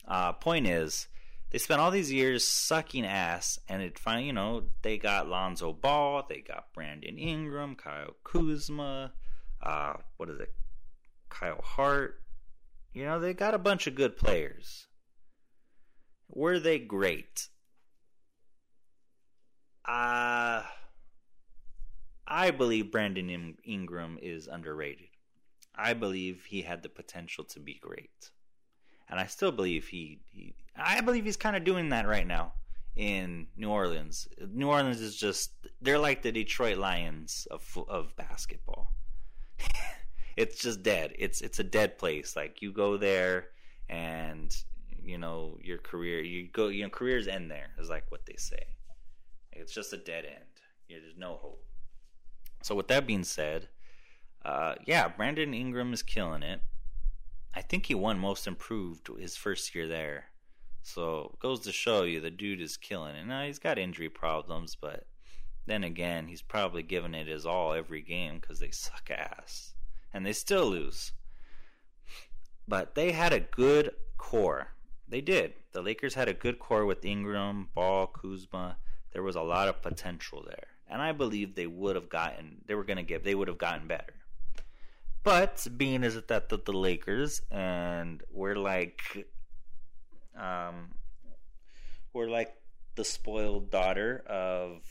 uh, point is, they spent all these years sucking ass, and it finally, you know, they got Lonzo Ball, they got Brandon Ingram, Kyle Kuzma, uh, what is it, Kyle Hart. You know, they got a bunch of good players. Were they great? Uh, I believe Brandon Ingram is underrated. I believe he had the potential to be great and I still believe he, he I believe he's kind of doing that right now in New Orleans. New Orleans is just they're like the Detroit Lions of of basketball. it's just dead. It's it's a dead place. Like you go there and you know your career you go you know careers end there is like what they say. It's just a dead end. There's no hope. So with that being said, uh, yeah, Brandon Ingram is killing it. I think he won Most Improved his first year there. So goes to show you the dude is killing it. Now he's got injury problems, but then again, he's probably giving it his all every game because they suck ass. And they still lose. But they had a good core. They did. The Lakers had a good core with Ingram, Ball, Kuzma. There was a lot of potential there. And I believe they would have gotten they were gonna get they would have gotten better. But being it that the, the Lakers and we're like um we're like the spoiled daughter of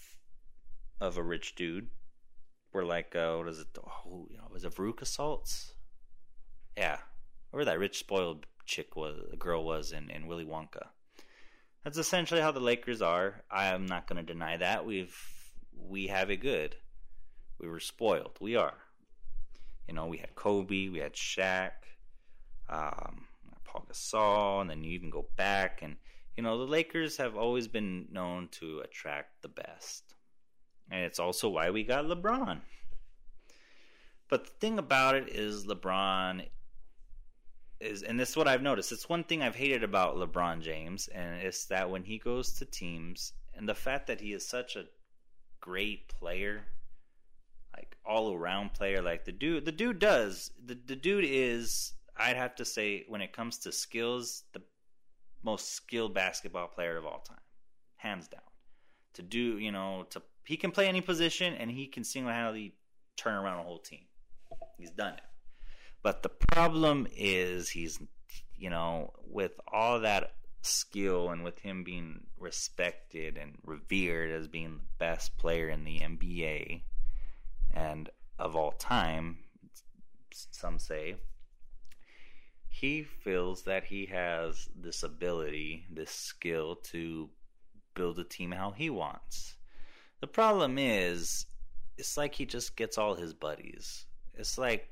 of a rich dude. We're like uh, what is it? Oh, you know, was it Veruca Salts? Yeah, where that rich spoiled chick was, the girl was in in Willy Wonka. That's essentially how the Lakers are. I am not going to deny that. We've we have it good. We were spoiled. We are. You know, we had Kobe, we had Shaq, um, Paul Gasol, and then you even go back and you know the Lakers have always been known to attract the best, and it's also why we got LeBron. But the thing about it is, LeBron is, and this is what I've noticed. It's one thing I've hated about LeBron James, and it's that when he goes to teams, and the fact that he is such a great player, like all around player, like the dude, the dude does, the the dude is, I'd have to say, when it comes to skills, the most skilled basketball player of all time, hands down. To do, you know, to he can play any position, and he can single handedly turn around a whole team. He's done it. But the problem is he's, you know, with all that skill and with him being respected and revered as being the best player in the NBA and of all time, some say, he feels that he has this ability, this skill to build a team how he wants. The problem is, it's like he just gets all his buddies. It's like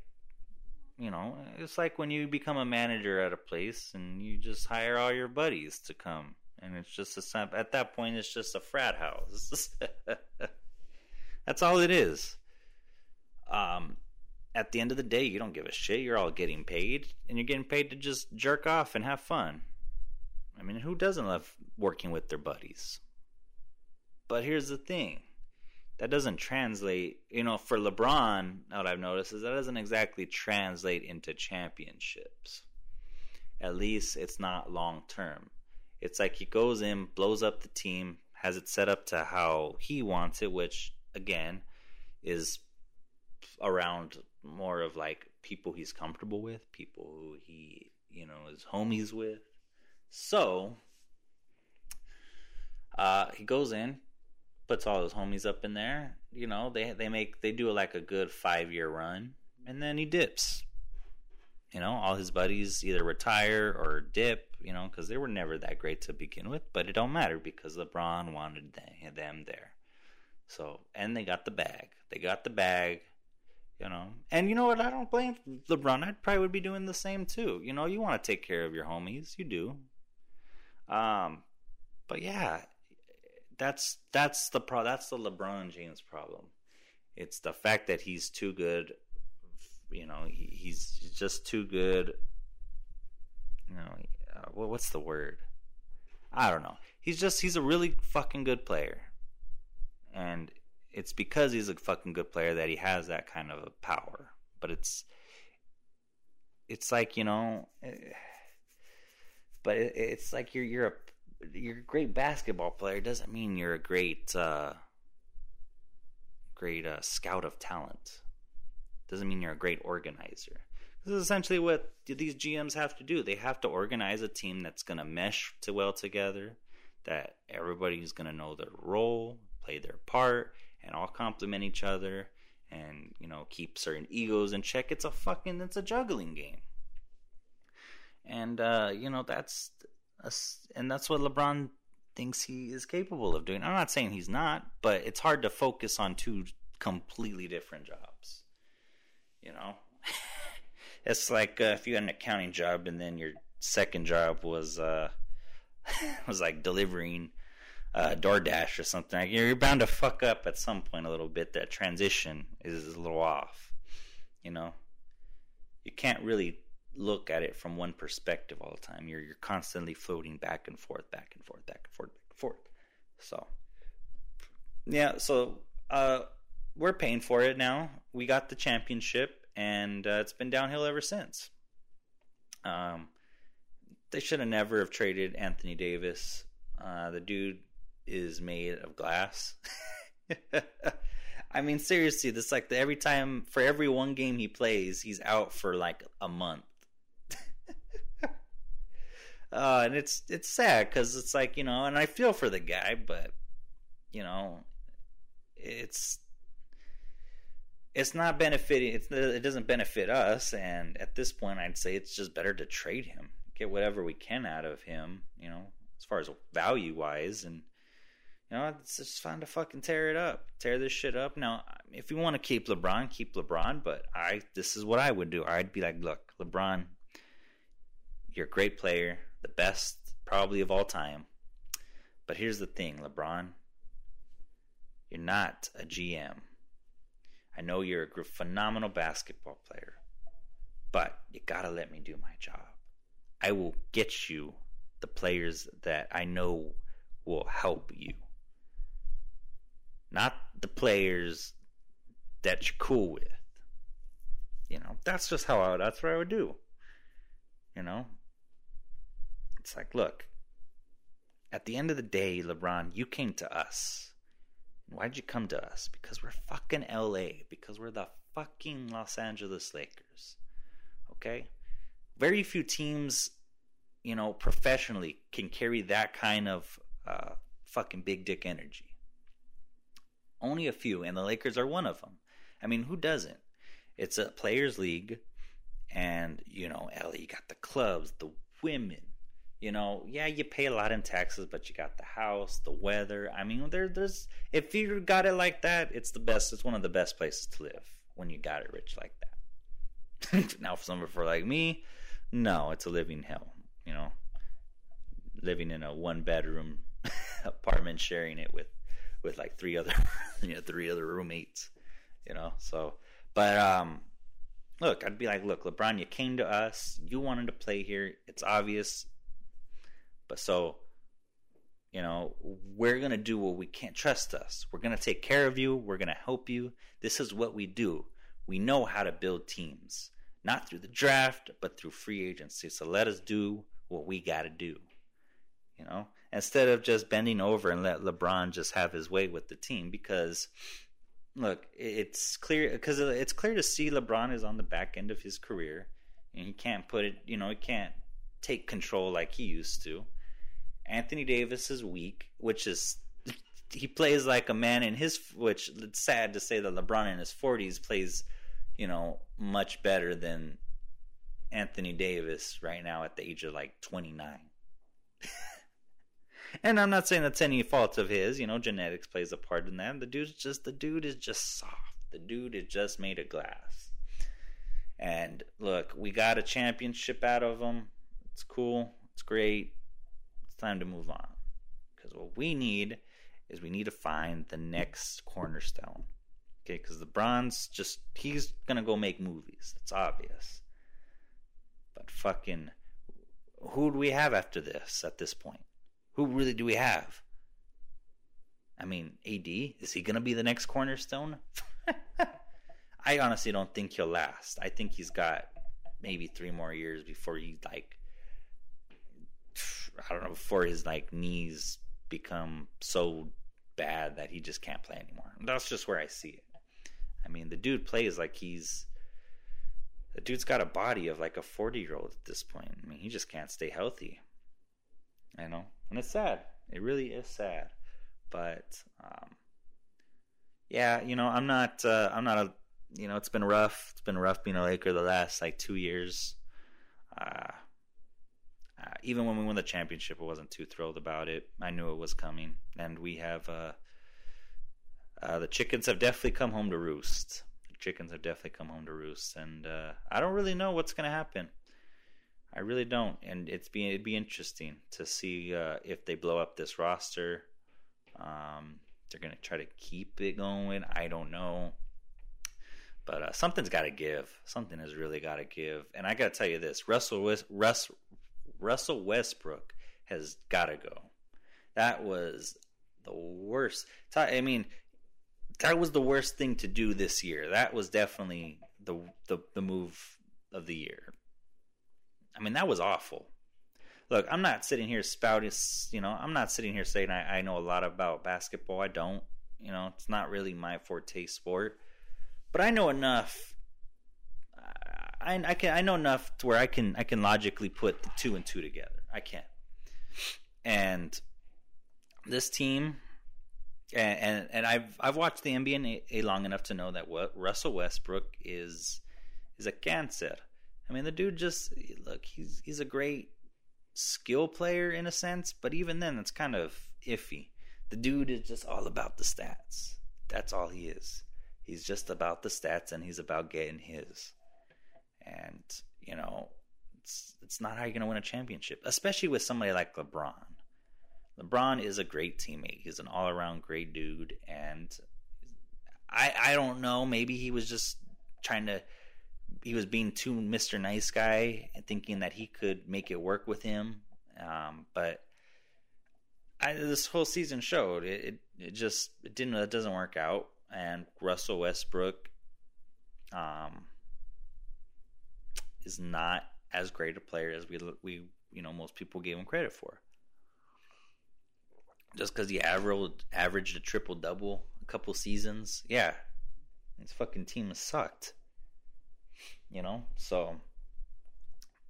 you know, it's like when you become a manager at a place and you just hire all your buddies to come, and it's just a at that point it's just a frat house. That's all it is. Um, at the end of the day, you don't give a shit. You're all getting paid, and you're getting paid to just jerk off and have fun. I mean, who doesn't love working with their buddies? But here's the thing that doesn't translate, you know, for LeBron, what I've noticed is that doesn't exactly translate into championships. At least it's not long term. It's like he goes in, blows up the team, has it set up to how he wants it, which again is around more of like people he's comfortable with, people who he, you know, is homies with. So, uh, he goes in, puts all his homies up in there. You know, they they make they do like a good five year run, and then he dips. You know, all his buddies either retire or dip. You know, because they were never that great to begin with, but it don't matter because LeBron wanted them there. So, and they got the bag. They got the bag. You know, and you know what? I don't blame LeBron. I probably would be doing the same too. You know, you want to take care of your homies. You do. Um, but yeah, that's that's the pro that's the LeBron James problem. It's the fact that he's too good. You know, he, he's just too good. You know, uh, what's the word? I don't know. He's just he's a really fucking good player, and it's because he's a fucking good player that he has that kind of a power. But it's it's like you know, but it's like you're you're a you're a great basketball player doesn't mean you're a great uh, great uh, scout of talent. Doesn't mean you're a great organizer. This is essentially what these GMs have to do. They have to organize a team that's going to mesh to well together, that everybody's going to know their role, play their part, and all complement each other, and you know keep certain egos in check. It's a fucking it's a juggling game, and uh, you know that's and that's what LeBron thinks he is capable of doing. I'm not saying he's not, but it's hard to focus on two completely different jobs. You know, it's like uh, if you had an accounting job and then your second job was uh, was like delivering uh, DoorDash or something. You're bound to fuck up at some point a little bit. That transition is a little off. You know, you can't really look at it from one perspective all the time. You're you're constantly floating back and forth, back and forth, back and forth, back and forth. So, yeah. So, uh, we're paying for it now. We got the championship, and uh, it's been downhill ever since. Um, they should have never have traded Anthony Davis. Uh, the dude is made of glass. I mean, seriously, this like the, every time for every one game he plays, he's out for like a month. uh, and it's it's sad because it's like you know, and I feel for the guy, but you know, it's it's not benefiting. It's it doesn't benefit us, and at this point, I'd say it's just better to trade him, get whatever we can out of him. You know, as far as value wise, and you know, it's just fun to fucking tear it up, tear this shit up. Now, if you want to keep LeBron, keep LeBron. But I, this is what I would do. I'd be like, look, LeBron, you're a great player, the best probably of all time. But here's the thing, LeBron, you're not a GM I know you're a phenomenal basketball player, but you gotta let me do my job. I will get you the players that I know will help you. Not the players that you're cool with. You know, that's just how I that's what I would do. You know? It's like, look, at the end of the day, LeBron, you came to us. Why'd you come to us? Because we're fucking LA. Because we're the fucking Los Angeles Lakers. Okay? Very few teams, you know, professionally can carry that kind of uh, fucking big dick energy. Only a few, and the Lakers are one of them. I mean, who doesn't? It's a players' league, and, you know, LA, got the clubs, the women, you know, yeah, you pay a lot in taxes, but you got the house, the weather. I mean, there, there's if you got it like that, it's the best. It's one of the best places to live when you got it rich like that. now, for someone for like me, no, it's a living hell. You know, living in a one bedroom apartment, sharing it with with like three other, you know, three other roommates. You know, so but um, look, I'd be like, look, LeBron, you came to us, you wanted to play here. It's obvious but so, you know, we're to do what we can't trust us. We're to take care of you. We're to help you. This is what we do. We know how to build teams, not through the draft, but through free agency. So let us do what we got to do. You know, instead of just bending over and let LeBron just have his way with the team because look, it's clear because it's clear to see LeBron is on the back end of his career and he can't put it, you know, he can't take control like he used to. Anthony Davis is weak, which is he plays like a man in his which it's sad to say that LeBron in his 40s plays, you know, much better than Anthony Davis right now at the age of like 29. and I'm not saying that's any fault of his, you know, genetics plays a part in that. The dude's just the dude is just soft. The dude is just made of glass. And look, we got a championship out of him. It's cool. It's great It's time to move on. Because what we need is we need to find the next cornerstone. Okay, because LeBron's just he's gonna go make movies. It's obvious. But fucking who do we have after this at this point? Who really do we have? I mean, AD, is he gonna be the next cornerstone? I honestly don't think he'll last. I think he's got maybe three more years before he like I don't know before his like knees become so bad that he just can't play anymore. That's just where I see it. I mean, the dude plays like he's the dude's got a body of like a 40 year old at this point. I mean, he just can't stay healthy. I know, and it's sad. It really is sad. But um, yeah, you know, I'm not. Uh, I'm not a. You know, it's been rough. It's been rough being a Laker the last like two years. Uh, uh, even when we won the championship, I wasn't too thrilled about it. I knew it was coming, and we have uh, uh, the chickens have definitely come home to roost. The chickens have definitely come home to roost, and uh, I don't really know what's going to happen. I really don't, and it's be it'd be interesting to see uh, if they blow up this roster, Um, they're to try to keep it going. I don't know. But uh, something's got to give. Something has really got to give. And I got to tell you this Russell, West, Russ, Russell Westbrook has got to go. That was the worst. I mean, that was the worst thing to do this year. That was definitely the the, the move of the year. I mean, that was awful. Look, I'm not sitting here spouting, you know, I'm not sitting here saying I, I know a lot about basketball. I don't. You know, it's not really my forte sport. But I know enough. I, I can I know enough to where I can I can logically put the two and two together. I can. And this team and, and, and I've I've watched the NBA long enough to know that what Russell Westbrook is is a cancer. I mean, the dude just look he's he's a great skill player in a sense, but even then, it's kind of iffy. The dude is just all about the stats. That's all he is. He's just about the stats, and he's about getting his. And you know, it's it's not how you're gonna win a championship, especially with somebody like LeBron. LeBron is a great teammate. He's an all around great dude, and I I don't know. Maybe he was just trying to. He was being too Mr. Nice Guy and thinking that he could make it work with him. Um, but I, this whole season showed it, it, it. just it didn't. It doesn't work out. And Russell Westbrook, um, is not as great a player as we we you know most people gave him credit for just because he averaged averaged a triple double a couple seasons. Yeah, his fucking team has sucked. You know, so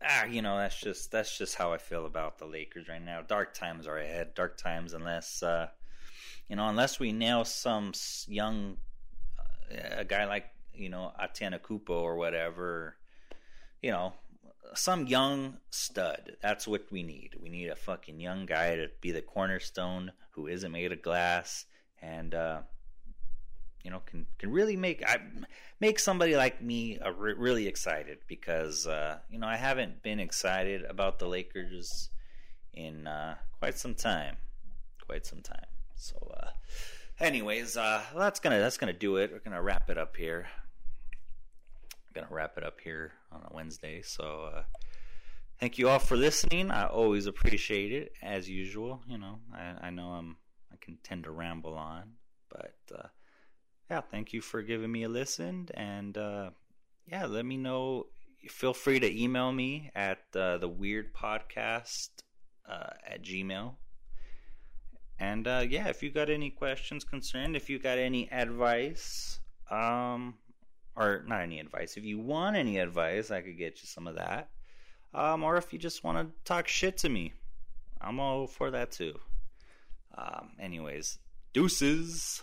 ah, you know that's just that's just how I feel about the Lakers right now. Dark times are ahead. Dark times, unless uh, you know, unless we nail some young uh, a guy like you know Antetokounmpo or whatever. You know, some young stud. That's what we need. We need a fucking young guy to be the cornerstone who isn't made of glass and uh, you know can can really make I make somebody like me uh, re- really excited because uh, you know I haven't been excited about the Lakers in uh, quite some time, quite some time. So, uh, anyways, uh, that's gonna that's gonna do it. We're gonna wrap it up here I'm gonna wrap it up here on a Wednesday. So uh, thank you all for listening. I always appreciate it as usual. You know, I, I know I'm I can tend to ramble on, but uh, yeah, thank you for giving me a listen, and uh, yeah, let me know. Feel free to email me at uh, the Weird Podcast uh, at Gmail. And uh, yeah, if you got any questions, concerned, if you got any advice, um, or not any advice. If you want any advice, I could get you some of that. Um, or if you just want to talk shit to me, I'm all for that too. Um, anyways, deuces.